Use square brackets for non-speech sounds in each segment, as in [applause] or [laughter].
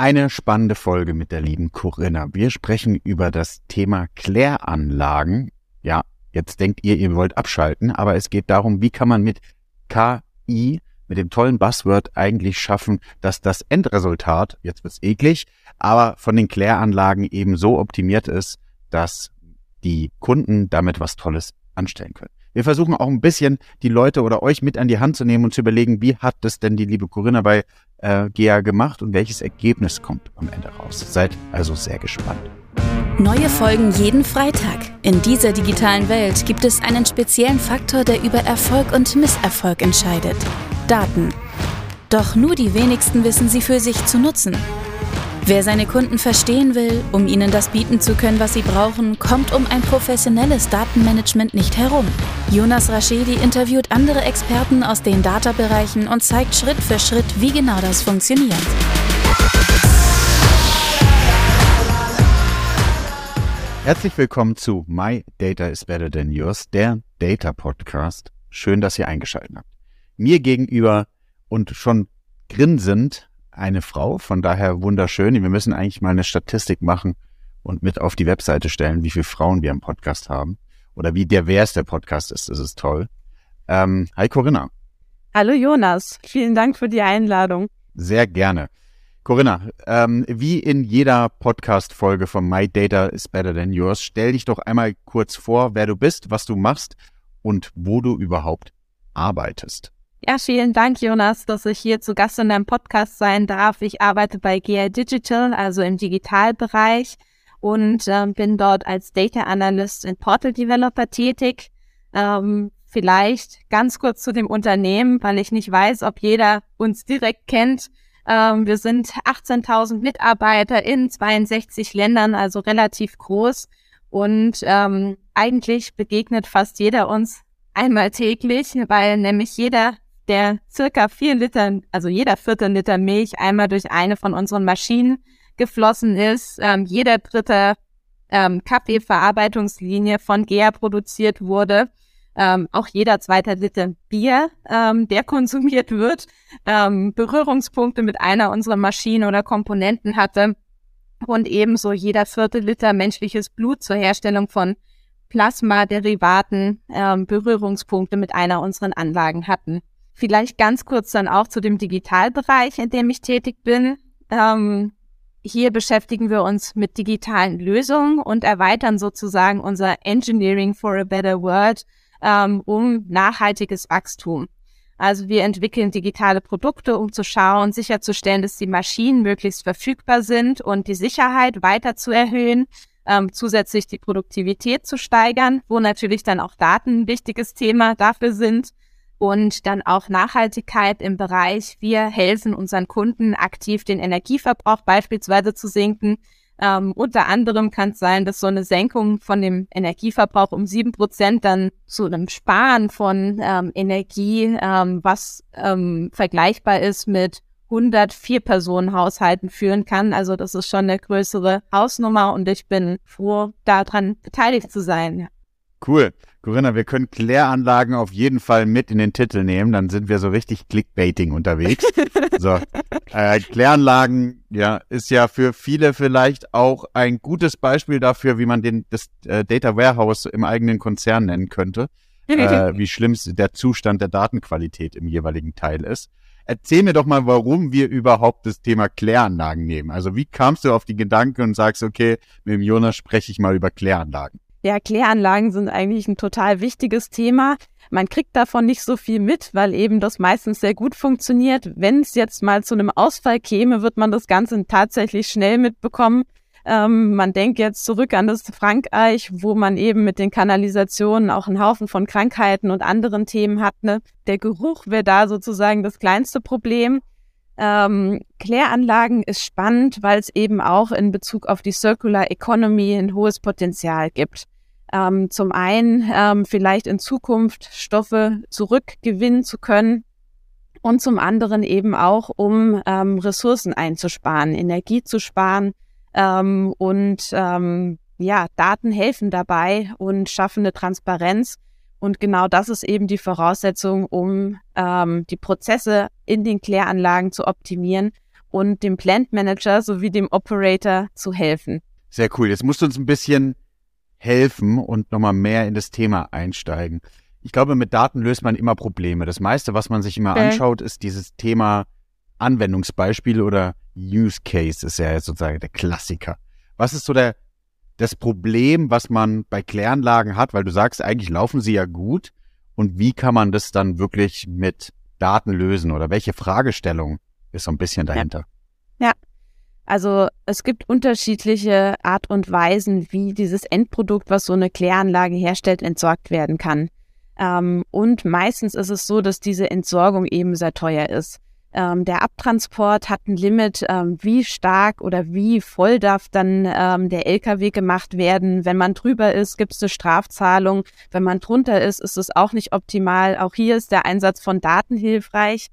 Eine spannende Folge mit der lieben Corinna. Wir sprechen über das Thema Kläranlagen. Ja, jetzt denkt ihr, ihr wollt abschalten, aber es geht darum, wie kann man mit KI, mit dem tollen Buzzword eigentlich schaffen, dass das Endresultat, jetzt wird's eklig, aber von den Kläranlagen eben so optimiert ist, dass die Kunden damit was Tolles anstellen können. Wir versuchen auch ein bisschen die Leute oder euch mit an die Hand zu nehmen und zu überlegen, wie hat das denn die liebe Corinna bei äh, GEA gemacht und welches Ergebnis kommt am Ende raus. Seid also sehr gespannt. Neue Folgen jeden Freitag. In dieser digitalen Welt gibt es einen speziellen Faktor, der über Erfolg und Misserfolg entscheidet. Daten. Doch nur die wenigsten wissen sie für sich zu nutzen. Wer seine Kunden verstehen will, um ihnen das bieten zu können, was sie brauchen, kommt um ein professionelles Datenmanagement nicht herum. Jonas Raschedi interviewt andere Experten aus den Data-Bereichen und zeigt Schritt für Schritt, wie genau das funktioniert. Herzlich willkommen zu My Data is Better Than Yours, der Data Podcast. Schön, dass ihr eingeschaltet habt. Mir gegenüber und schon grinsend eine Frau, von daher wunderschön. Wir müssen eigentlich mal eine Statistik machen und mit auf die Webseite stellen, wie viele Frauen wir im Podcast haben oder wie divers der Podcast ist. Das ist toll. Ähm, hi Corinna. Hallo Jonas, vielen Dank für die Einladung. Sehr gerne. Corinna, ähm, wie in jeder Podcast-Folge von My Data is Better Than Yours, stell dich doch einmal kurz vor, wer du bist, was du machst und wo du überhaupt arbeitest. Ja, vielen Dank, Jonas, dass ich hier zu Gast in deinem Podcast sein darf. Ich arbeite bei GI Digital, also im Digitalbereich und äh, bin dort als Data Analyst in Portal Developer tätig. Ähm, vielleicht ganz kurz zu dem Unternehmen, weil ich nicht weiß, ob jeder uns direkt kennt. Ähm, wir sind 18.000 Mitarbeiter in 62 Ländern, also relativ groß. Und ähm, eigentlich begegnet fast jeder uns einmal täglich, weil nämlich jeder der circa vier Liter, also jeder vierte Liter Milch einmal durch eine von unseren Maschinen geflossen ist. Ähm, jeder dritte ähm, Kaffeeverarbeitungslinie von GEA produziert wurde. Ähm, auch jeder zweite Liter Bier, ähm, der [laughs] konsumiert wird, ähm, Berührungspunkte mit einer unserer Maschinen oder Komponenten hatte und ebenso jeder vierte Liter menschliches Blut zur Herstellung von Plasmaderivaten ähm, Berührungspunkte mit einer unserer Anlagen hatten. Vielleicht ganz kurz dann auch zu dem Digitalbereich, in dem ich tätig bin. Ähm, hier beschäftigen wir uns mit digitalen Lösungen und erweitern sozusagen unser Engineering for a Better World ähm, um nachhaltiges Wachstum. Also wir entwickeln digitale Produkte, um zu schauen, sicherzustellen, dass die Maschinen möglichst verfügbar sind und die Sicherheit weiter zu erhöhen, ähm, zusätzlich die Produktivität zu steigern, wo natürlich dann auch Daten ein wichtiges Thema dafür sind und dann auch Nachhaltigkeit im Bereich, wir helfen unseren Kunden aktiv den Energieverbrauch beispielsweise zu senken. Ähm, unter anderem kann es sein, dass so eine Senkung von dem Energieverbrauch um sieben Prozent dann zu einem Sparen von ähm, Energie, ähm, was ähm, vergleichbar ist mit 104 Personen Haushalten führen kann. Also das ist schon eine größere Hausnummer und ich bin froh, daran beteiligt zu sein. Cool. Corinna, wir können Kläranlagen auf jeden Fall mit in den Titel nehmen, dann sind wir so richtig Clickbaiting unterwegs. [laughs] so, äh, Kläranlagen, ja, ist ja für viele vielleicht auch ein gutes Beispiel dafür, wie man den, das äh, Data Warehouse im eigenen Konzern nennen könnte. [laughs] äh, wie schlimm der Zustand der Datenqualität im jeweiligen Teil ist. Erzähl mir doch mal, warum wir überhaupt das Thema Kläranlagen nehmen. Also wie kamst du auf die Gedanken und sagst, okay, mit dem Jonas spreche ich mal über Kläranlagen? Ja, Kläranlagen sind eigentlich ein total wichtiges Thema. Man kriegt davon nicht so viel mit, weil eben das meistens sehr gut funktioniert. Wenn es jetzt mal zu einem Ausfall käme, wird man das Ganze tatsächlich schnell mitbekommen. Ähm, man denkt jetzt zurück an das Frankreich, wo man eben mit den Kanalisationen auch einen Haufen von Krankheiten und anderen Themen hat. Ne? Der Geruch wäre da sozusagen das kleinste Problem. Ähm, Kläranlagen ist spannend, weil es eben auch in Bezug auf die Circular Economy ein hohes Potenzial gibt. Ähm, zum einen ähm, vielleicht in Zukunft Stoffe zurückgewinnen zu können und zum anderen eben auch, um ähm, Ressourcen einzusparen, Energie zu sparen ähm, und ähm, ja, Daten helfen dabei und schaffen eine Transparenz und genau das ist eben die Voraussetzung, um ähm, die Prozesse in den Kläranlagen zu optimieren und dem Plant Manager sowie dem Operator zu helfen. Sehr cool. Jetzt musst du uns ein bisschen helfen und nochmal mehr in das Thema einsteigen. Ich glaube, mit Daten löst man immer Probleme. Das meiste, was man sich immer okay. anschaut, ist dieses Thema Anwendungsbeispiel oder Use Case, ist ja sozusagen der Klassiker. Was ist so der, das Problem, was man bei Kläranlagen hat? Weil du sagst, eigentlich laufen sie ja gut. Und wie kann man das dann wirklich mit Daten lösen oder welche Fragestellung ist so ein bisschen dahinter? Ja. ja. Also es gibt unterschiedliche Art und Weisen, wie dieses Endprodukt, was so eine Kläranlage herstellt, entsorgt werden kann. Ähm, und meistens ist es so, dass diese Entsorgung eben sehr teuer ist. Ähm, der Abtransport hat ein Limit, ähm, wie stark oder wie voll darf dann ähm, der LKW gemacht werden. Wenn man drüber ist, gibt es eine Strafzahlung. Wenn man drunter ist, ist es auch nicht optimal. Auch hier ist der Einsatz von Daten hilfreich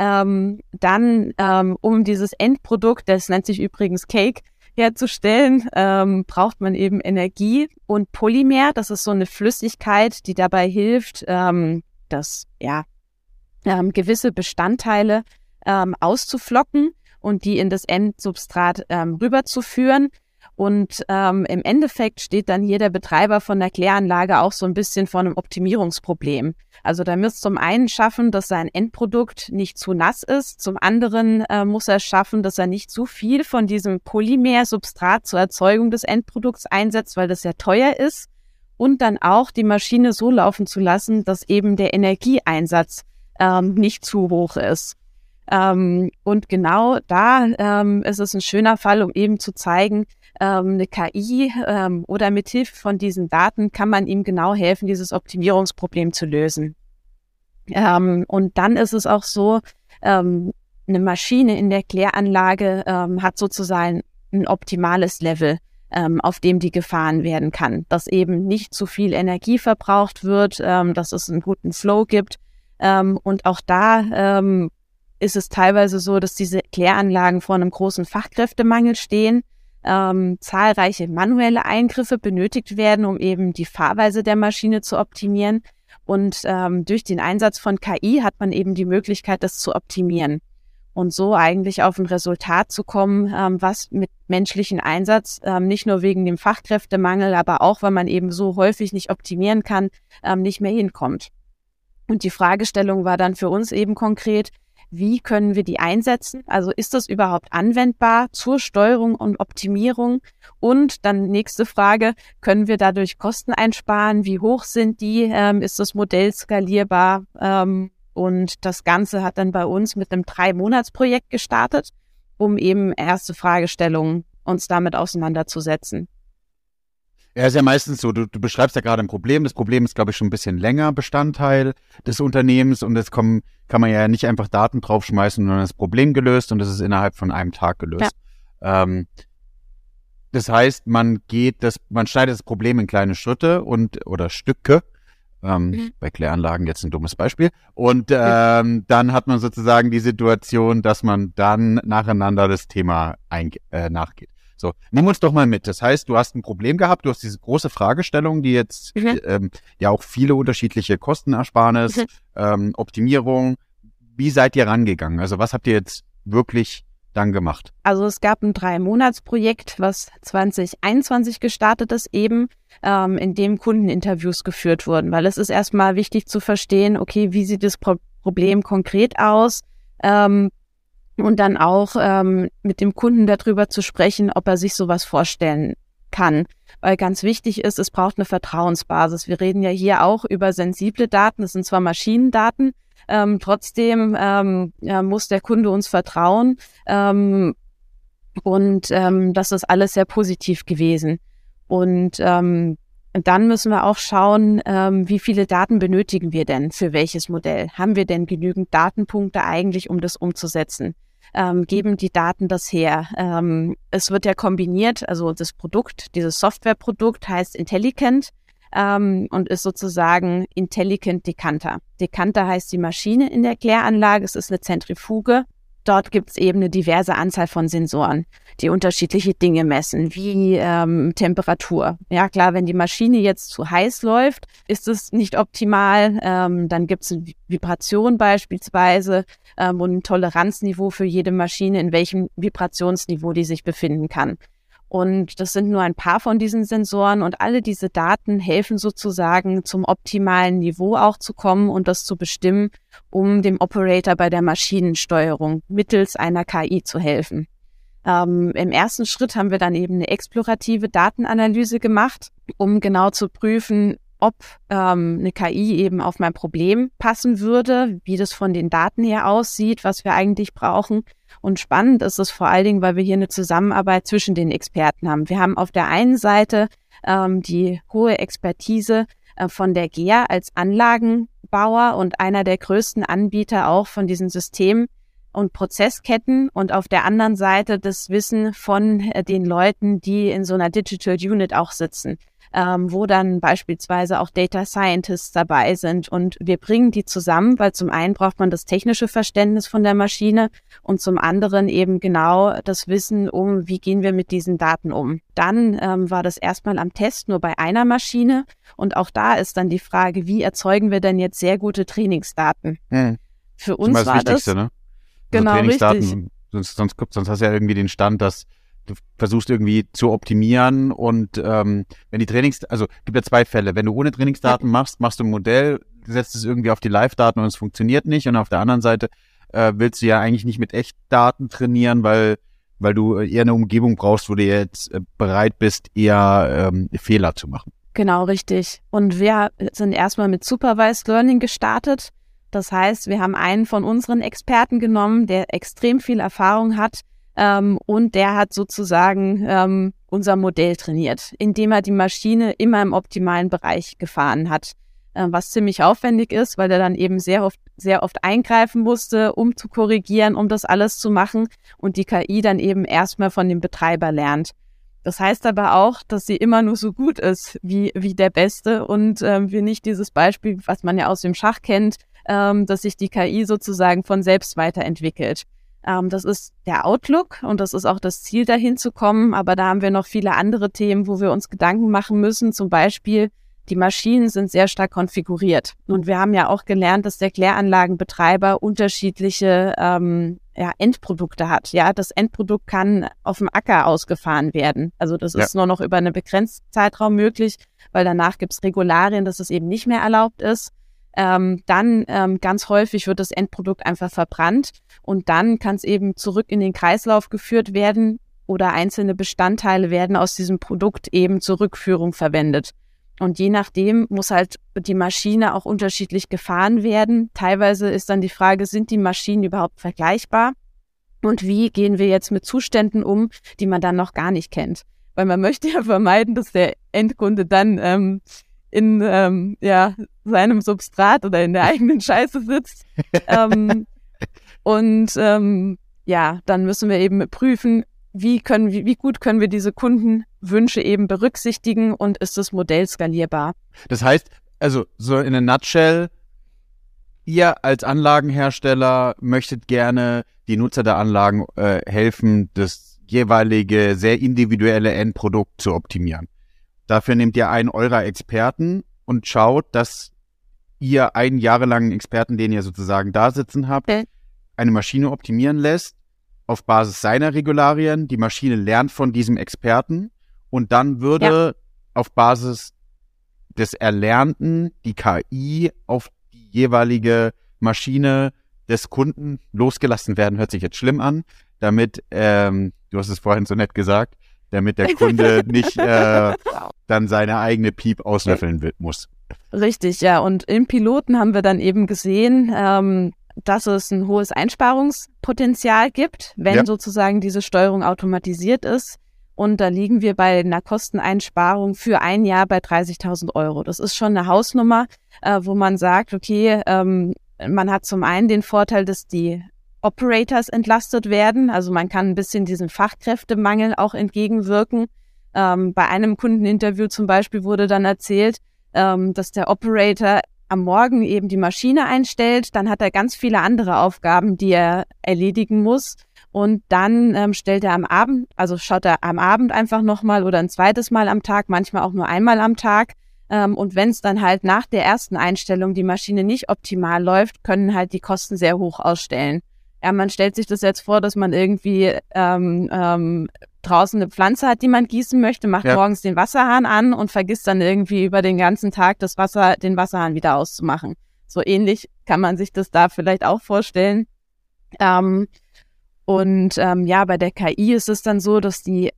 ähm, dann, ähm, um dieses Endprodukt, das nennt sich übrigens Cake, herzustellen, ähm, braucht man eben Energie und Polymer. Das ist so eine Flüssigkeit, die dabei hilft, ähm, das, ja, ähm, gewisse Bestandteile ähm, auszuflocken und die in das Endsubstrat ähm, rüberzuführen. Und ähm, im Endeffekt steht dann hier der Betreiber von der Kläranlage auch so ein bisschen vor einem Optimierungsproblem. Also da muss zum einen schaffen, dass sein Endprodukt nicht zu nass ist. Zum anderen äh, muss er schaffen, dass er nicht zu viel von diesem Polymersubstrat zur Erzeugung des Endprodukts einsetzt, weil das ja teuer ist. Und dann auch die Maschine so laufen zu lassen, dass eben der Energieeinsatz ähm, nicht zu hoch ist. Ähm, und genau da ähm, ist es ein schöner Fall, um eben zu zeigen, ähm, eine KI ähm, oder mit Hilfe von diesen Daten kann man ihm genau helfen, dieses Optimierungsproblem zu lösen. Ähm, und dann ist es auch so, ähm, eine Maschine in der Kläranlage ähm, hat sozusagen ein optimales Level, ähm, auf dem die gefahren werden kann, dass eben nicht zu viel Energie verbraucht wird, ähm, dass es einen guten Flow gibt. Ähm, und auch da ähm, ist es teilweise so, dass diese Kläranlagen vor einem großen Fachkräftemangel stehen ähm, zahlreiche manuelle Eingriffe benötigt werden, um eben die Fahrweise der Maschine zu optimieren. Und ähm, durch den Einsatz von KI hat man eben die Möglichkeit, das zu optimieren und so eigentlich auf ein Resultat zu kommen, ähm, was mit menschlichen Einsatz ähm, nicht nur wegen dem Fachkräftemangel, aber auch, weil man eben so häufig nicht optimieren kann, ähm, nicht mehr hinkommt. Und die Fragestellung war dann für uns eben konkret, wie können wir die einsetzen? Also ist das überhaupt anwendbar zur Steuerung und Optimierung? Und dann nächste Frage, können wir dadurch Kosten einsparen? Wie hoch sind die? Ähm, ist das Modell skalierbar? Ähm, und das Ganze hat dann bei uns mit einem Drei-Monats-Projekt gestartet, um eben erste Fragestellungen uns damit auseinanderzusetzen. Ja, ist ja meistens so, du, du beschreibst ja gerade ein Problem. Das Problem ist, glaube ich, schon ein bisschen länger Bestandteil des Unternehmens und es kommen, kann man ja nicht einfach Daten draufschmeißen, sondern das Problem gelöst und das ist innerhalb von einem Tag gelöst. Ja. Ähm, das heißt, man geht das, man schneidet das Problem in kleine Schritte und oder Stücke. Ähm, mhm. Bei Kläranlagen jetzt ein dummes Beispiel. Und ähm, dann hat man sozusagen die Situation, dass man dann nacheinander das Thema ein, äh, nachgeht. So, nimm uns doch mal mit. Das heißt, du hast ein Problem gehabt, du hast diese große Fragestellung, die jetzt mhm. ähm, ja auch viele unterschiedliche Kostenersparnis, mhm. ähm, Optimierung. Wie seid ihr rangegangen? Also was habt ihr jetzt wirklich dann gemacht? Also es gab ein Drei-Monats-Projekt, was 2021 gestartet ist, eben, ähm, in dem Kundeninterviews geführt wurden, weil es ist erstmal wichtig zu verstehen, okay, wie sieht das Pro Problem konkret aus? Ähm, und dann auch ähm, mit dem Kunden darüber zu sprechen, ob er sich sowas vorstellen kann. Weil ganz wichtig ist, es braucht eine Vertrauensbasis. Wir reden ja hier auch über sensible Daten, das sind zwar Maschinendaten, ähm, trotzdem ähm, ja, muss der Kunde uns vertrauen. Ähm, und ähm, das ist alles sehr positiv gewesen. Und ähm, dann müssen wir auch schauen, ähm, wie viele Daten benötigen wir denn für welches Modell? Haben wir denn genügend Datenpunkte eigentlich, um das umzusetzen? Ähm, geben die Daten das her. Ähm, es wird ja kombiniert, also das Produkt, dieses Softwareprodukt heißt Intelligent ähm, und ist sozusagen Intelligent Decanter. Decanter heißt die Maschine in der Kläranlage, es ist eine Zentrifuge dort gibt es eben eine diverse Anzahl von Sensoren, die unterschiedliche Dinge messen, wie ähm, Temperatur. Ja klar, wenn die Maschine jetzt zu heiß läuft, ist es nicht optimal. Ähm, dann gibt es Vibration beispielsweise ähm, und ein Toleranzniveau für jede Maschine, in welchem Vibrationsniveau die sich befinden kann. Und das sind nur ein paar von diesen Sensoren und alle diese Daten helfen sozusagen zum optimalen Niveau auch zu kommen und das zu bestimmen, um dem Operator bei der Maschinensteuerung mittels einer KI zu helfen. Ähm, Im ersten Schritt haben wir dann eben eine explorative Datenanalyse gemacht, um genau zu prüfen, ob ähm, eine KI eben auf mein Problem passen würde, wie das von den Daten her aussieht, was wir eigentlich brauchen und spannend ist es vor allen Dingen, weil wir hier eine Zusammenarbeit zwischen den Experten haben. Wir haben auf der einen Seite ähm, die hohe Expertise äh, von der GEA als Anlagenbauer und einer der größten Anbieter auch von diesen Systemen und Prozessketten und auf der anderen Seite das Wissen von äh, den Leuten, die in so einer Digital Unit auch sitzen ähm, wo dann beispielsweise auch Data Scientists dabei sind. Und wir bringen die zusammen, weil zum einen braucht man das technische Verständnis von der Maschine und zum anderen eben genau das Wissen um, wie gehen wir mit diesen Daten um. Dann ähm, war das erstmal am Test nur bei einer Maschine und auch da ist dann die Frage, wie erzeugen wir denn jetzt sehr gute Trainingsdaten? Hm. Für uns das war das, ne? Also genau richtig. Sonst, sonst, sonst hast du ja irgendwie den Stand, dass du versuchst irgendwie zu optimieren und ähm, wenn die Trainings, also gibt ja zwei Fälle. Wenn du ohne Trainingsdaten machst, machst du ein Modell, setzt es irgendwie auf die Live-Daten und es funktioniert nicht. Und auf der anderen Seite äh, willst du ja eigentlich nicht mit Echtdaten trainieren, weil weil du eher eine Umgebung brauchst, wo du jetzt äh, bereit bist, eher ähm, Fehler zu machen. Genau, richtig. Und wir sind erstmal mit Supervised Learning gestartet. Das heißt, wir haben einen von unseren Experten genommen, der extrem viel Erfahrung hat ähm, und der hat sozusagen ähm, unser Modell trainiert, indem er die Maschine immer im optimalen Bereich gefahren hat. Äh, was ziemlich aufwendig ist, weil er dann eben sehr oft, sehr oft eingreifen musste, um zu korrigieren, um das alles zu machen und die KI dann eben erstmal von dem Betreiber lernt. Das heißt aber auch, dass sie immer nur so gut ist wie, wie der Beste und ähm, wir nicht dieses Beispiel, was man ja aus dem Schach kennt, ähm, dass sich die KI sozusagen von selbst weiterentwickelt. Ähm, das ist der Outlook und das ist auch das Ziel, dahin zu kommen. Aber da haben wir noch viele andere Themen, wo wir uns Gedanken machen müssen. Zum Beispiel, die Maschinen sind sehr stark konfiguriert. Und wir haben ja auch gelernt, dass der Kläranlagenbetreiber unterschiedliche ähm, ja, Endprodukte hat. Ja, das Endprodukt kann auf dem Acker ausgefahren werden. Also das ja. ist nur noch über einen begrenzten Zeitraum möglich, weil danach gibt es Regularien, dass es eben nicht mehr erlaubt ist. Ähm, dann ähm, ganz häufig wird das Endprodukt einfach verbrannt und dann kann es eben zurück in den Kreislauf geführt werden oder einzelne Bestandteile werden aus diesem Produkt eben zur Rückführung verwendet. Und je nachdem muss halt die Maschine auch unterschiedlich gefahren werden. Teilweise ist dann die Frage, sind die Maschinen überhaupt vergleichbar? Und wie gehen wir jetzt mit Zuständen um, die man dann noch gar nicht kennt? Weil man [laughs] möchte ja vermeiden, dass der Endkunde dann ähm, in ähm, ja, seinem Substrat oder in der eigenen [laughs] Scheiße sitzt. ähm, und ähm, ja, dann müssen wir eben prüfen, wie können, wie, wie gut können wir diese Kundenwünsche eben berücksichtigen und ist das Modell skalierbar? Das heißt, also so in a nutshell, ihr als Anlagenhersteller möchtet gerne die Nutzer der Anlagen äh, helfen, das jeweilige sehr individuelle Endprodukt zu optimieren. Dafür nehmt ihr einen eurer Experten und schaut, dass ihr einen jahrelangen Experten, den ihr sozusagen da sitzen habt, okay. eine Maschine optimieren lässt auf Basis seiner Regularien. Die Maschine lernt von diesem Experten und dann würde ja. auf Basis des Erlernten die KI auf die jeweilige Maschine des Kunden losgelassen werden. Hört sich jetzt schlimm an, damit, ähm, du hast es vorhin so nett gesagt, damit der [laughs] Kunde nicht äh, dann seine eigene Piep auslöffeln muss. Richtig, ja. Und im Piloten haben wir dann eben gesehen, ähm, dass es ein hohes Einsparungspotenzial gibt, wenn ja. sozusagen diese Steuerung automatisiert ist. Und da liegen wir bei einer Kosteneinsparung für ein Jahr bei 30.000 Euro. Das ist schon eine Hausnummer, äh, wo man sagt, okay, ähm, man hat zum einen den Vorteil, dass die Operators entlastet werden. Also man kann ein bisschen diesem Fachkräftemangel auch entgegenwirken. Ähm, bei einem Kundeninterview zum Beispiel wurde dann erzählt, ähm, dass der Operator am Morgen eben die Maschine einstellt, dann hat er ganz viele andere Aufgaben, die er erledigen muss. Und dann ähm, stellt er am Abend, also schaut er am Abend einfach nochmal oder ein zweites Mal am Tag, manchmal auch nur einmal am Tag. Ähm, und wenn es dann halt nach der ersten Einstellung die Maschine nicht optimal läuft, können halt die Kosten sehr hoch ausstellen. Ja, man stellt sich das jetzt vor, dass man irgendwie ähm, ähm, draußen eine Pflanze hat, die man gießen möchte, macht ja. morgens den Wasserhahn an und vergisst dann irgendwie über den ganzen Tag das Wasser, den Wasserhahn wieder auszumachen. So ähnlich kann man sich das da vielleicht auch vorstellen. Ähm, und ähm, ja, bei der KI ist es dann so, dass die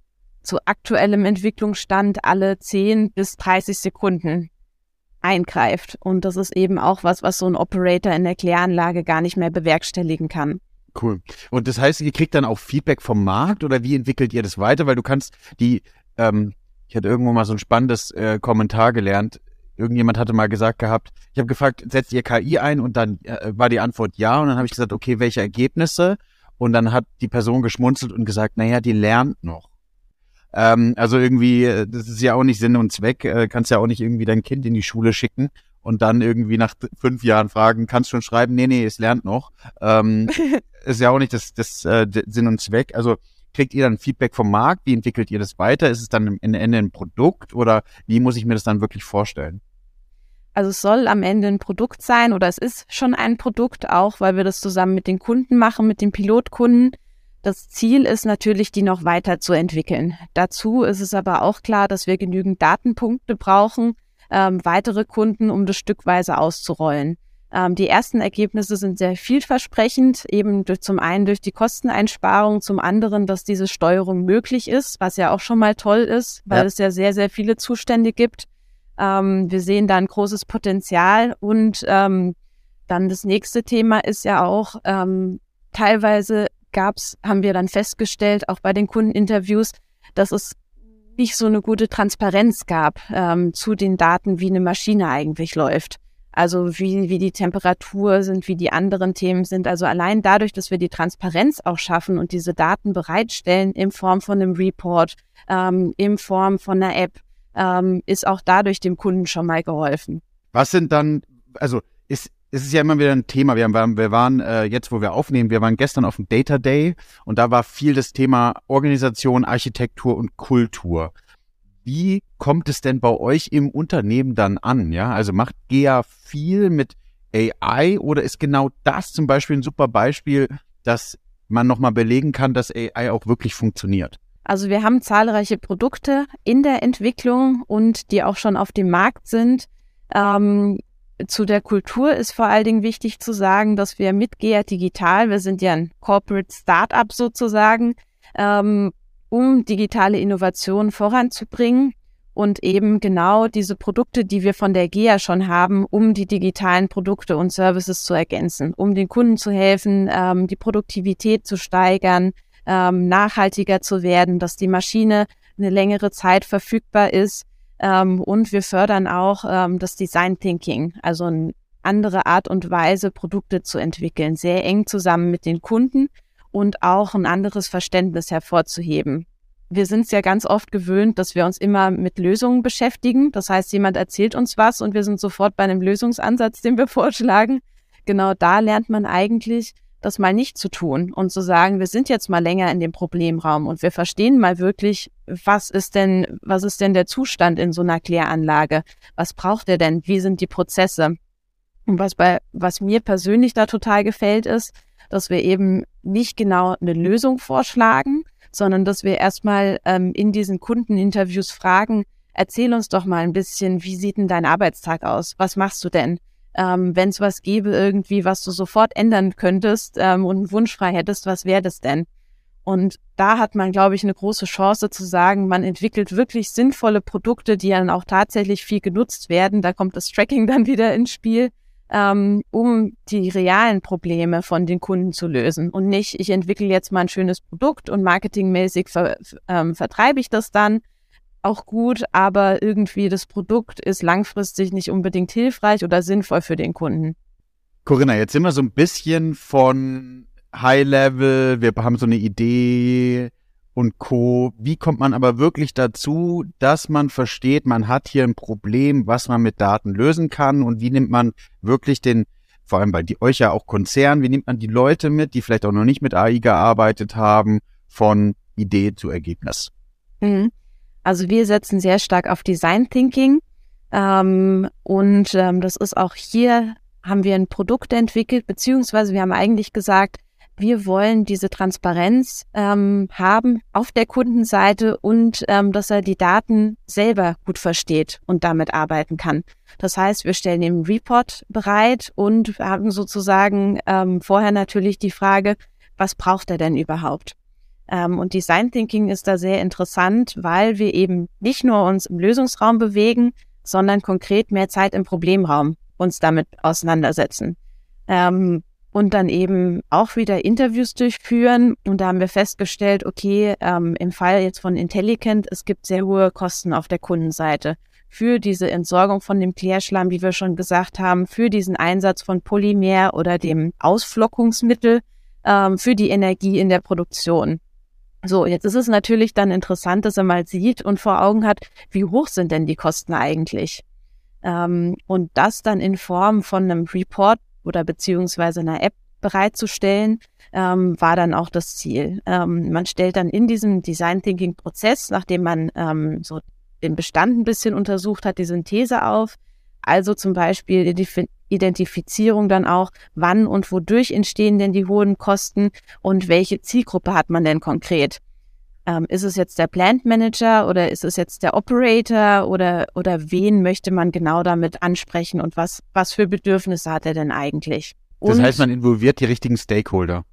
zu aktuellem Entwicklungsstand alle 10 bis 30 Sekunden eingreift. Und das ist eben auch was, was so ein Operator in der Kläranlage gar nicht mehr bewerkstelligen kann. Cool. Und das heißt, ihr kriegt dann auch Feedback vom Markt oder wie entwickelt ihr das weiter? Weil du kannst die, ähm, ich hatte irgendwo mal so ein spannendes äh, Kommentar gelernt. Irgendjemand hatte mal gesagt gehabt, ich habe gefragt, setzt ihr KI ein und dann äh, war die Antwort ja. Und dann habe ich gesagt, okay, welche Ergebnisse? Und dann hat die Person geschmunzelt und gesagt, naja, die lernt noch. Ähm, also irgendwie, äh, das ist ja auch nicht Sinn und Zweck. Äh, kannst ja auch nicht irgendwie dein Kind in die Schule schicken und dann irgendwie nach fünf Jahren fragen, kannst du schon schreiben? Nee, nee, es lernt noch. Ähm, [laughs] ist ja auch nicht das, das äh, Sinn und Zweck. Also kriegt ihr dann Feedback vom Markt? Wie entwickelt ihr das weiter? Ist es dann am Ende ein Produkt oder wie muss ich mir das dann wirklich vorstellen? Also es soll am Ende ein Produkt sein oder es ist schon ein Produkt, auch weil wir das zusammen mit den Kunden machen, mit den Pilotkunden. Das Ziel ist natürlich, die noch weiter zu entwickeln. Dazu ist es aber auch klar, dass wir genügend Datenpunkte brauchen, ähm, weitere Kunden, um das stückweise auszurollen. Ähm, die ersten Ergebnisse sind sehr vielversprechend, eben durch, zum einen durch die Kosteneinsparung, zum anderen, dass diese Steuerung möglich ist, was ja auch schon mal toll ist, weil ja. es ja sehr, sehr viele Zustände gibt. Ähm, wir sehen da ein großes Potenzial und ähm, dann das nächste Thema ist ja auch, ähm, teilweise gab's, haben wir dann festgestellt, auch bei den Kundeninterviews, dass es nicht so eine gute Transparenz gab ähm, zu den Daten, wie eine Maschine eigentlich läuft. Also wie, wie die Temperatur sind, wie die anderen Themen sind. Also allein dadurch, dass wir die Transparenz auch schaffen und diese Daten bereitstellen in Form von einem Report, ähm, in Form von einer App, ähm, ist auch dadurch dem Kunden schon mal geholfen. Was sind dann, also ist, es ist ja immer wieder ein Thema. Wir, haben, wir waren äh, jetzt, wo wir aufnehmen, wir waren gestern auf dem Data Day und da war viel das Thema Organisation, Architektur und Kultur. Wie kommt es denn bei euch im Unternehmen dann an? Ja, also macht GEA viel mit AI oder ist genau das zum Beispiel ein super Beispiel, dass man nochmal belegen kann, dass AI auch wirklich funktioniert? Also wir haben zahlreiche Produkte in der Entwicklung und die auch schon auf dem Markt sind. Ähm, zu der Kultur ist vor allen Dingen wichtig zu sagen, dass wir mit GEA Digital, wir sind ja ein Corporate Startup sozusagen, ähm, um digitale Innovationen voranzubringen und eben genau diese Produkte, die wir von der GEA schon haben, um die digitalen Produkte und Services zu ergänzen, um den Kunden zu helfen, ähm, die Produktivität zu steigern, ähm, nachhaltiger zu werden, dass die Maschine eine längere Zeit verfügbar ist ähm, und wir fördern auch ähm, das Design Thinking, also eine andere Art und Weise, Produkte zu entwickeln, sehr eng zusammen mit den Kunden und auch ein anderes Verständnis hervorzuheben. Wir sind es ja ganz oft gewöhnt, dass wir uns immer mit Lösungen beschäftigen. Das heißt, jemand erzählt uns was und wir sind sofort bei einem Lösungsansatz, den wir [laughs] vorschlagen. Genau da lernt man eigentlich, das mal nicht zu tun und zu sagen, wir sind jetzt mal länger in dem Problemraum und wir verstehen mal wirklich, was ist denn, was ist denn der Zustand in so einer Kläranlage? Was braucht er denn? Wie sind die Prozesse? Und was bei, was mir persönlich da total gefällt, ist, dass wir eben nicht genau eine Lösung vorschlagen, sondern dass wir erstmal ähm, in diesen Kundeninterviews fragen, erzähl uns doch mal ein bisschen, wie sieht denn dein Arbeitstag aus? Was machst du denn? Ähm, wenn es was gäbe irgendwie, was du sofort ändern könntest ähm, und einen Wunsch frei hättest, was wäre das denn? Und da hat man, glaube ich, eine große Chance zu sagen, man entwickelt wirklich sinnvolle Produkte, die dann auch tatsächlich viel genutzt werden. Da kommt das Tracking [laughs] dann wieder ins Spiel, ähm, um die realen Probleme von den Kunden zu lösen. Und nicht, ich entwickle jetzt mal ein schönes Produkt und marketingmäßig ver, ähm, vertreibe ich das dann, auch gut, aber irgendwie das Produkt ist langfristig nicht unbedingt hilfreich oder sinnvoll für den Kunden. Corinna, jetzt sind wir so ein bisschen von High Level, wir haben so eine Idee und Co. Wie kommt man aber wirklich dazu, dass man versteht, man hat hier ein Problem, was man mit Daten lösen kann und wie nimmt man wirklich den, vor allem bei die, euch ja auch Konzern, wie nimmt man die Leute mit, die vielleicht auch noch nicht mit AI gearbeitet haben, von Idee zu Ergebnis? Mhm. Also wir setzen sehr stark auf Design Thinking ähm, und ähm, das ist auch hier haben wir ein Produkt entwickelt, beziehungsweise wir haben eigentlich gesagt, wir wollen diese Transparenz ähm, haben auf der Kundenseite und ähm, dass er die Daten selber gut versteht und damit arbeiten kann. Das heißt, wir stellen ihm Report bereit und haben sozusagen ähm, vorher natürlich die Frage, was braucht er denn überhaupt? Ähm, und Design Thinking ist da sehr interessant, weil wir eben nicht nur uns im Lösungsraum bewegen, sondern konkret mehr Zeit im Problemraum uns damit auseinandersetzen. Ähm, und dann eben auch wieder Interviews durchführen. Und da haben wir festgestellt, okay, ähm, im Fall jetzt von Intelligent, es gibt sehr hohe Kosten auf der Kundenseite für diese Entsorgung von dem Klärschlamm, wie wir schon gesagt haben, für diesen Einsatz von Polymer oder dem Ausflockungsmittel, ähm, für die Energie in der Produktion. So, jetzt ist es natürlich dann interessant, dass er mal sieht und vor Augen hat, wie hoch sind denn die Kosten eigentlich? Ähm, und das dann in Form von einem Report oder beziehungsweise einer App bereitzustellen, ähm, war dann auch das Ziel. Ähm, man stellt dann in diesem Design Thinking Prozess, nachdem man ähm, so den Bestand ein bisschen untersucht hat, die Synthese auf. Also zum Beispiel die Identifizierung dann auch, wann und wodurch entstehen denn die hohen Kosten und welche Zielgruppe hat man denn konkret. Ähm, ist es jetzt der Plant Manager oder ist es jetzt der Operator oder, oder wen möchte man genau damit ansprechen und was, was für Bedürfnisse hat er denn eigentlich? Und, das heißt, man involviert die richtigen Stakeholder.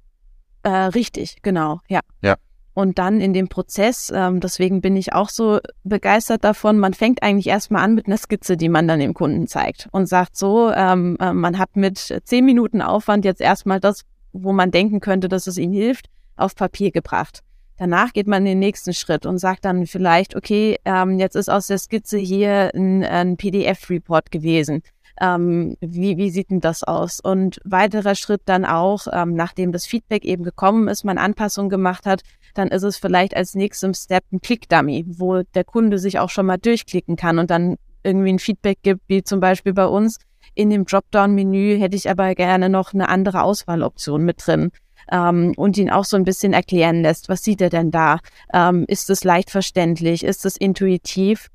Äh, richtig, genau, ja. Ja. Und dann in dem Prozess, ähm, deswegen bin ich auch so begeistert davon, man fängt eigentlich erstmal an mit einer Skizze, die man dann dem Kunden zeigt und sagt so, ähm, äh, man hat mit zehn Minuten Aufwand jetzt erstmal das, wo man denken könnte, dass es ihm hilft, auf Papier gebracht. Danach geht man den nächsten Schritt und sagt dann vielleicht, okay, ähm, jetzt ist aus der Skizze hier ein, ein PDF-Report gewesen. Ähm, wie, wie sieht denn das aus? Und weiterer Schritt dann auch, ähm, nachdem das Feedback eben gekommen ist, man Anpassungen gemacht hat, dann ist es vielleicht als nächstem Step ein Click-Dummy, wo der Kunde sich auch schon mal durchklicken kann und dann irgendwie ein Feedback gibt, wie zum Beispiel bei uns. In dem Dropdown-Menü hätte ich aber gerne noch eine andere Auswahloption mit drin ähm, und ihn auch so ein bisschen erklären lässt, was sieht er denn da? Ähm, ist es leicht verständlich? Ist es intuitiv?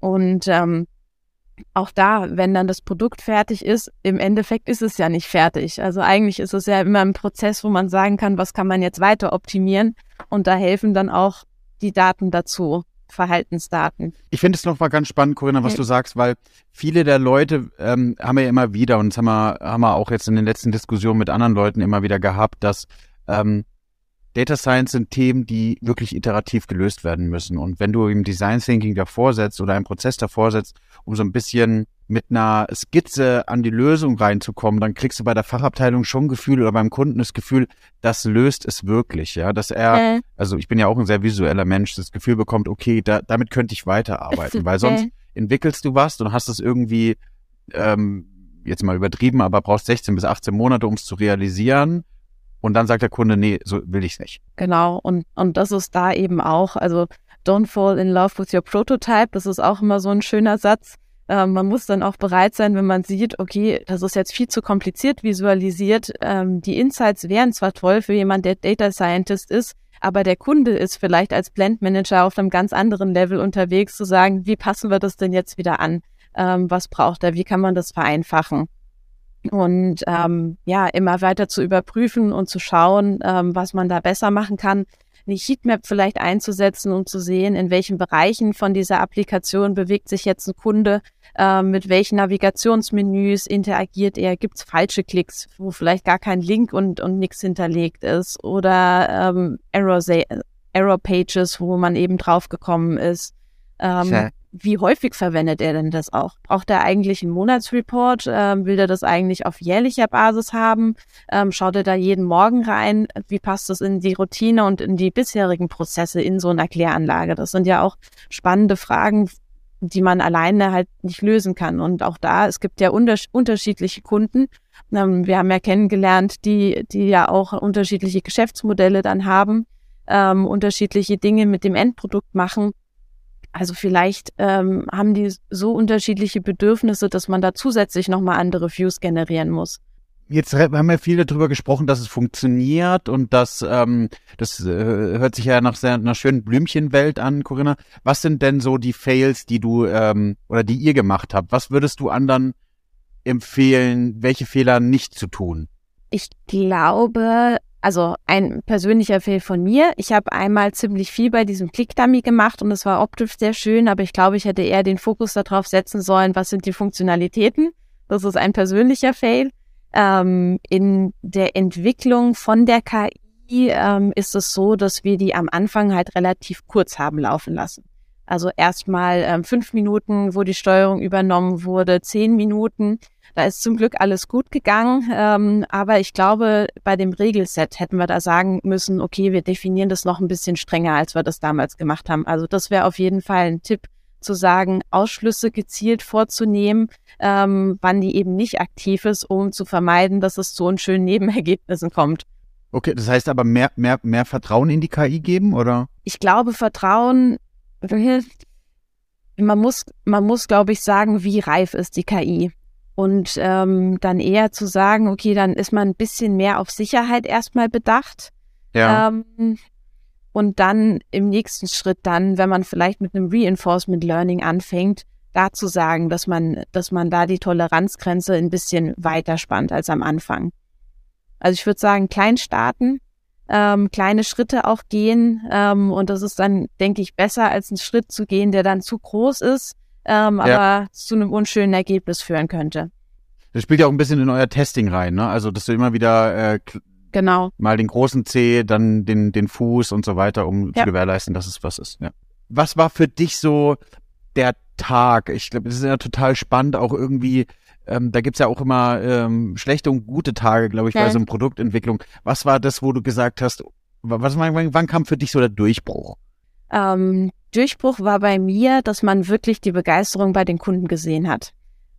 Und ähm, auch da, wenn dann das Produkt fertig ist, im Endeffekt ist es ja nicht fertig. Also eigentlich ist es ja immer ein Prozess, wo man sagen kann, was kann man jetzt weiter optimieren? Und da helfen dann auch die Daten dazu. Verhaltensdaten. Ich finde es noch mal ganz spannend, Corinna, was okay. du sagst, weil viele der Leute ähm, haben ja immer wieder und das haben wir, haben wir auch jetzt in den letzten Diskussionen mit anderen Leuten immer wieder gehabt, dass ähm, Data Science sind Themen, die wirklich iterativ gelöst werden müssen. Und wenn du im Design Thinking davor setzt oder einen Prozess davor setzt, um so ein bisschen mit einer Skizze an die Lösung reinzukommen, dann kriegst du bei der Fachabteilung schon Gefühl oder beim Kunden das Gefühl, das löst es wirklich, ja, dass er, äh. also ich bin ja auch ein sehr visueller Mensch, das Gefühl bekommt, okay, da, damit könnte ich [laughs] weiterarbeiten, weil sonst äh. entwickelst du was und hast es irgendwie, ähm, jetzt mal übertrieben, aber brauchst 16 bis 18 Monate, um es zu realisieren. Und dann sagt der Kunde, nee, so will ich es nicht. Genau. Und, und das ist da eben auch, also don't fall in love with your prototype. Das ist auch immer so ein schöner Satz. Ähm, man muss dann auch bereit sein, wenn man sieht, okay, das ist jetzt viel zu kompliziert visualisiert. Ähm, die Insights wären zwar toll für jemand, der Data Scientist ist, aber der Kunde ist vielleicht als Blend Manager auf einem ganz anderen Level unterwegs, zu sagen, wie passen wir das denn jetzt wieder an? Ähm, was braucht er? Wie kann man das vereinfachen? Und ähm, ja, immer weiter zu überprüfen und zu schauen, ähm, was man da besser machen kann eine Heatmap vielleicht einzusetzen und zu sehen, in welchen Bereichen von dieser Applikation bewegt sich jetzt ein Kunde, äh, mit welchen Navigationsmenüs interagiert er, gibt es falsche Klicks, wo vielleicht gar kein Link und, und nichts hinterlegt ist oder ähm, Error, Error Pages, wo man eben draufgekommen ist. Ähm, wie häufig verwendet er denn das auch? Braucht er eigentlich einen Monatsreport? Ähm, will er das eigentlich auf jährlicher Basis haben? Ähm, schaut er da jeden Morgen rein? Wie passt das in die Routine und in die bisherigen Prozesse in so einer Kläranlage? Das sind ja auch spannende Fragen, die man alleine halt nicht lösen kann. Und auch da, es gibt ja unter unterschiedliche Kunden. Ähm, wir haben ja kennengelernt, die, die ja auch unterschiedliche Geschäftsmodelle dann haben ähm, unterschiedliche Dinge mit dem Endprodukt machen. Also vielleicht ähm, haben die so unterschiedliche Bedürfnisse, dass man da zusätzlich nochmal andere Views generieren muss. Jetzt haben wir viel darüber gesprochen, dass es funktioniert und dass ähm, das äh, hört sich ja nach sehr, einer schönen Blümchenwelt an, Corinna. Was sind denn so die Fails, die du ähm, oder die ihr gemacht habt? Was würdest du anderen empfehlen, welche Fehler nicht zu tun? Ich glaube, also ein persönlicher Fail von mir. Ich habe einmal ziemlich viel bei diesem Click-Dummy gemacht und es war optisch sehr schön, aber ich glaube, ich hätte eher den Fokus darauf setzen sollen, was sind die Funktionalitäten. Das ist ein persönlicher Fail. Ähm, in der Entwicklung von der KI ähm, ist es so, dass wir die am Anfang halt relativ kurz haben laufen lassen. Also erstmal ähm, fünf Minuten, wo die Steuerung übernommen wurde, zehn Minuten. Da ist zum Glück alles gut gegangen. Ähm, aber ich glaube, bei dem Regelset hätten wir da sagen müssen, okay, wir definieren das noch ein bisschen strenger, als wir das damals gemacht haben. Also das wäre auf jeden Fall ein Tipp, zu sagen, Ausschlüsse gezielt vorzunehmen, ähm, wann die eben nicht aktiv ist, um zu vermeiden, dass es zu unschönen Nebenergebnissen kommt. Okay, das heißt aber mehr, mehr, mehr Vertrauen in die KI geben, oder? Ich glaube, Vertrauen hilft. Man muss, man muss, glaube ich, sagen, wie reif ist die KI. Und ähm, dann eher zu sagen, okay, dann ist man ein bisschen mehr auf Sicherheit erstmal bedacht. Ja. Ähm, und dann im nächsten Schritt dann, wenn man vielleicht mit einem Reinforcement Learning anfängt, da zu sagen, dass man, dass man da die Toleranzgrenze ein bisschen weiter spannt als am Anfang. Also ich würde sagen, klein starten, ähm, kleine Schritte auch gehen ähm, und das ist dann, denke ich, besser als einen Schritt zu gehen, der dann zu groß ist, ähm, ja. aber zu einem unschönen Ergebnis führen könnte. Das spielt ja auch ein bisschen in euer Testing rein, ne? Also dass du immer wieder äh, Genau. Mal den großen Zeh, dann den, den Fuß und so weiter, um ja. zu gewährleisten, dass es was ist. Ja. Was war für dich so der Tag? Ich glaube, das ist ja total spannend, auch irgendwie, ähm, da gibt's ja auch immer ähm, schlechte und gute Tage, glaube ich, bei so einer Produktentwicklung. Was war das, wo du gesagt hast, was, wann, wann kam für dich so der Durchbruch? Ähm, Durchbruch war bei mir, dass man wirklich die Begeisterung bei den Kunden gesehen hat.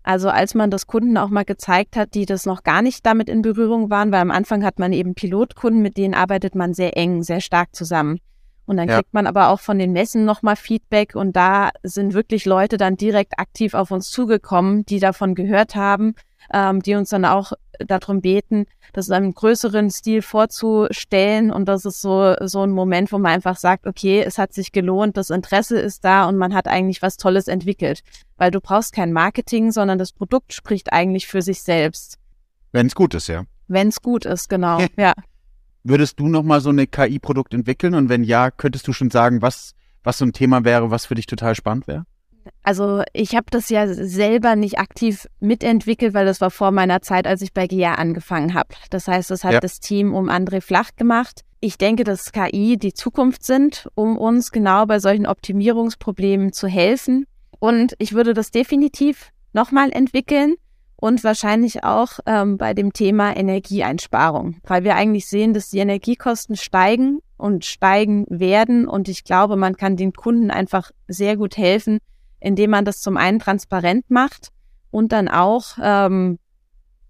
Also als man das Kunden auch mal gezeigt hat, die das noch gar nicht damit in Berührung waren, weil am Anfang hat man eben Pilotkunden, mit denen arbeitet man sehr eng, sehr stark zusammen. Und dann ja. kriegt man aber auch von den Messen nochmal Feedback und da sind wirklich Leute dann direkt aktiv auf uns zugekommen, die davon gehört haben, ähm, die uns dann auch darum beten, das in einem größeren Stil vorzustellen. Und das ist so, so ein Moment, wo man einfach sagt, okay, es hat sich gelohnt, das Interesse ist da und man hat eigentlich was Tolles entwickelt. Weil du brauchst kein Marketing, sondern das Produkt spricht eigentlich für sich selbst. Wenn es gut ist, ja. Wenn es gut ist, genau, [laughs] ja. Würdest du nochmal so eine KI-Produkt entwickeln? Und wenn ja, könntest du schon sagen, was, was so ein Thema wäre, was für dich total spannend wäre? Also ich habe das ja selber nicht aktiv mitentwickelt, weil das war vor meiner Zeit, als ich bei GEA angefangen habe. Das heißt, das hat ja. das Team um André Flach gemacht. Ich denke, dass KI die Zukunft sind, um uns genau bei solchen Optimierungsproblemen zu helfen. Und ich würde das definitiv nochmal entwickeln und wahrscheinlich auch ähm, bei dem Thema Energieeinsparung, weil wir eigentlich sehen, dass die Energiekosten steigen und steigen werden. Und ich glaube, man kann den Kunden einfach sehr gut helfen, indem man das zum einen transparent macht und dann auch ähm,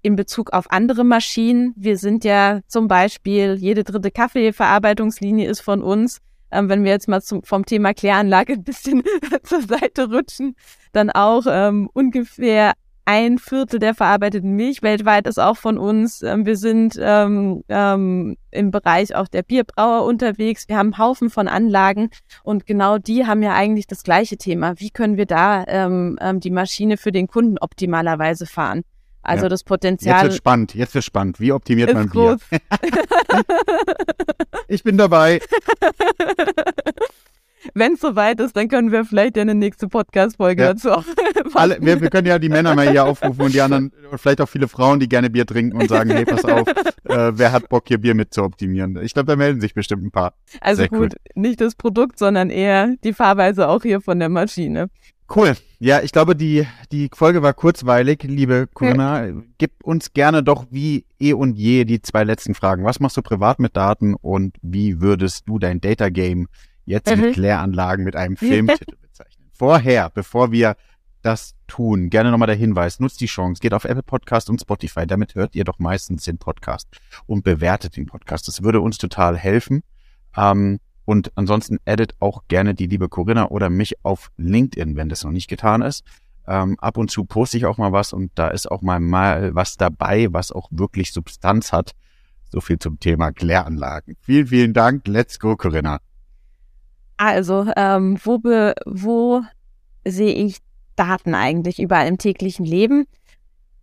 in Bezug auf andere Maschinen. Wir sind ja zum Beispiel, jede dritte Kaffeeverarbeitungslinie ist von uns. Ähm, wenn wir jetzt mal zum, vom Thema Kläranlage ein bisschen [laughs] zur Seite rutschen, dann auch ähm, ungefähr ein Viertel der verarbeiteten Milch weltweit ist auch von uns. Ähm, wir sind ähm, ähm, im Bereich auch der Bierbrauer unterwegs. Wir haben einen Haufen von Anlagen und genau die haben ja eigentlich das gleiche Thema. Wie können wir da ähm, ähm, die Maschine für den Kunden optimalerweise fahren? Also ja. das Potenzial. Jetzt wird spannend, jetzt wird spannend. Wie optimiert man groß. Bier? [laughs] ich bin dabei. [laughs] wenn es soweit ist, dann können wir vielleicht eine nächste Podcast-Folge ja. dazu auch [laughs] Alle, wir, wir, können ja die Männer mal hier aufrufen und die anderen, vielleicht auch viele Frauen, die gerne Bier trinken und sagen, hey, pass auf, äh, wer hat Bock, hier Bier mit zu optimieren? Ich glaube, da melden sich bestimmt ein paar. Also Sehr gut, cool. nicht das Produkt, sondern eher die Fahrweise auch hier von der Maschine. Cool. Ja, ich glaube, die, die Folge war kurzweilig, liebe Corinna. Ja. Gib uns gerne doch wie eh und je die zwei letzten Fragen. Was machst du privat mit Daten und wie würdest du dein Data Game jetzt mhm. mit Kläranlagen mit einem Filmtitel [laughs] bezeichnen. Vorher, bevor wir das tun, gerne nochmal der Hinweis, nutzt die Chance, geht auf Apple Podcast und Spotify, damit hört ihr doch meistens den Podcast und bewertet den Podcast. Das würde uns total helfen. Ähm, Und ansonsten addet auch gerne die liebe Corinna oder mich auf LinkedIn, wenn das noch nicht getan ist. Ähm, ab und zu poste ich auch mal was und da ist auch mal, mal was dabei, was auch wirklich Substanz hat. So viel zum Thema Kläranlagen. Vielen, vielen Dank. Let's go, Corinna. Also, ähm, wo, be, wo sehe ich Daten eigentlich überall im täglichen Leben?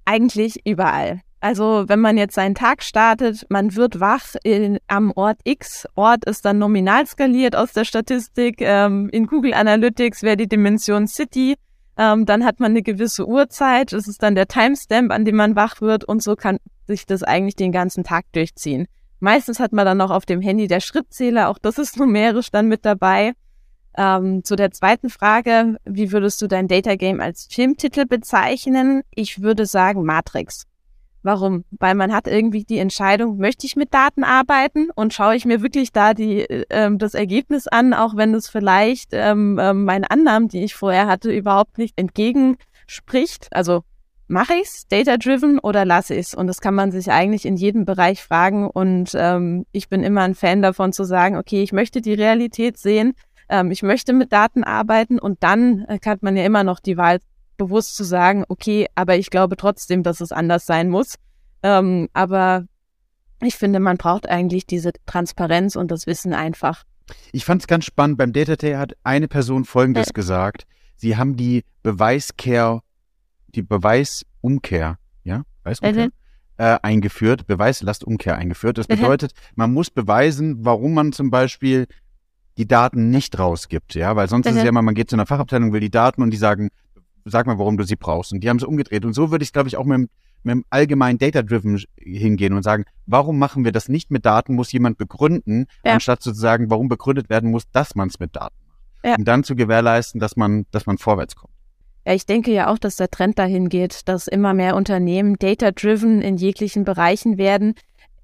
Eigentlich überall. Also wenn man jetzt seinen Tag startet, man wird wach in, am Ort X, Ort ist dann nominal skaliert aus der Statistik, ähm, in Google Analytics wäre die Dimension City, ähm, dann hat man eine gewisse Uhrzeit, das ist dann der Timestamp, an dem man wach wird und so kann sich das eigentlich den ganzen Tag durchziehen. Meistens hat man dann noch auf dem Handy der Schrittzähler, auch das ist [laughs] numerisch dann mit dabei. Ähm, zu der zweiten Frage, wie würdest du dein Data Game als Filmtitel bezeichnen? Ich würde sagen Matrix. Warum? Weil man hat irgendwie die Entscheidung, möchte ich mit Daten arbeiten und schaue ich mir wirklich da die, ähm, das Ergebnis an, auch wenn es vielleicht ähm, ähm, meinen Annahmen, die ich vorher hatte, überhaupt nicht entgegenspricht. Also mache ich's, data-driven oder lasse ich's? Und das kann man sich eigentlich in jedem Bereich fragen. Und ähm, ich bin immer ein Fan davon zu sagen, okay, ich möchte die Realität sehen, ähm, ich möchte mit Daten arbeiten und dann äh, hat man ja immer noch die Wahl bewusst zu sagen, okay, aber ich glaube trotzdem, dass es anders sein muss. Ähm, aber ich finde, man braucht eigentlich diese Transparenz und das Wissen einfach. Ich fand es ganz spannend. Beim Data Day hat eine Person Folgendes äh. gesagt. Sie haben die Beweiskehr, die Beweisumkehr, ja, Beweisumkehr, mhm. äh, eingeführt, Beweislastumkehr eingeführt. Das bedeutet, man muss beweisen, warum man zum Beispiel die Daten nicht rausgibt, ja, weil sonst ist es ja immer, man geht zu einer Fachabteilung, will die Daten und die sagen, sag mal, warum du sie brauchst. Und die haben es umgedreht. Und so würde ich, glaube ich, auch mit dem, mit dem allgemeinen Data-Driven hingehen und sagen, warum machen wir das nicht mit Daten, muss jemand begründen, ja. anstatt zu sagen, warum begründet werden muss, dass man es mit Daten macht. Ja. Um dann zu gewährleisten, dass man, dass man vorwärts kommt. Ja, ich denke ja auch, dass der Trend dahin geht, dass immer mehr Unternehmen data-driven in jeglichen Bereichen werden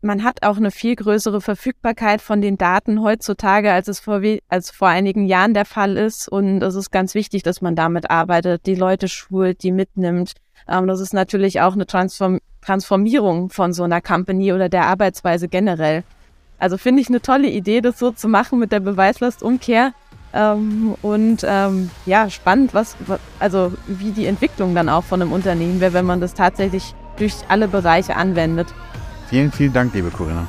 man hat auch eine viel größere Verfügbarkeit von den Daten heutzutage, als es vor, als vor einigen Jahren der Fall ist. Und es ist ganz wichtig, dass man damit arbeitet, die Leute schult, die mitnimmt. Ähm, das ist natürlich auch eine Transform Transformierung von so einer Company oder der Arbeitsweise generell. Also finde ich eine tolle Idee, das so zu machen mit der Beweislastumkehr. Ähm, und ähm, ja, spannend, was, also wie die Entwicklung dann auch von einem Unternehmen wäre, wenn man das tatsächlich durch alle Bereiche anwendet. Vielen, vielen Dank, liebe Corinna.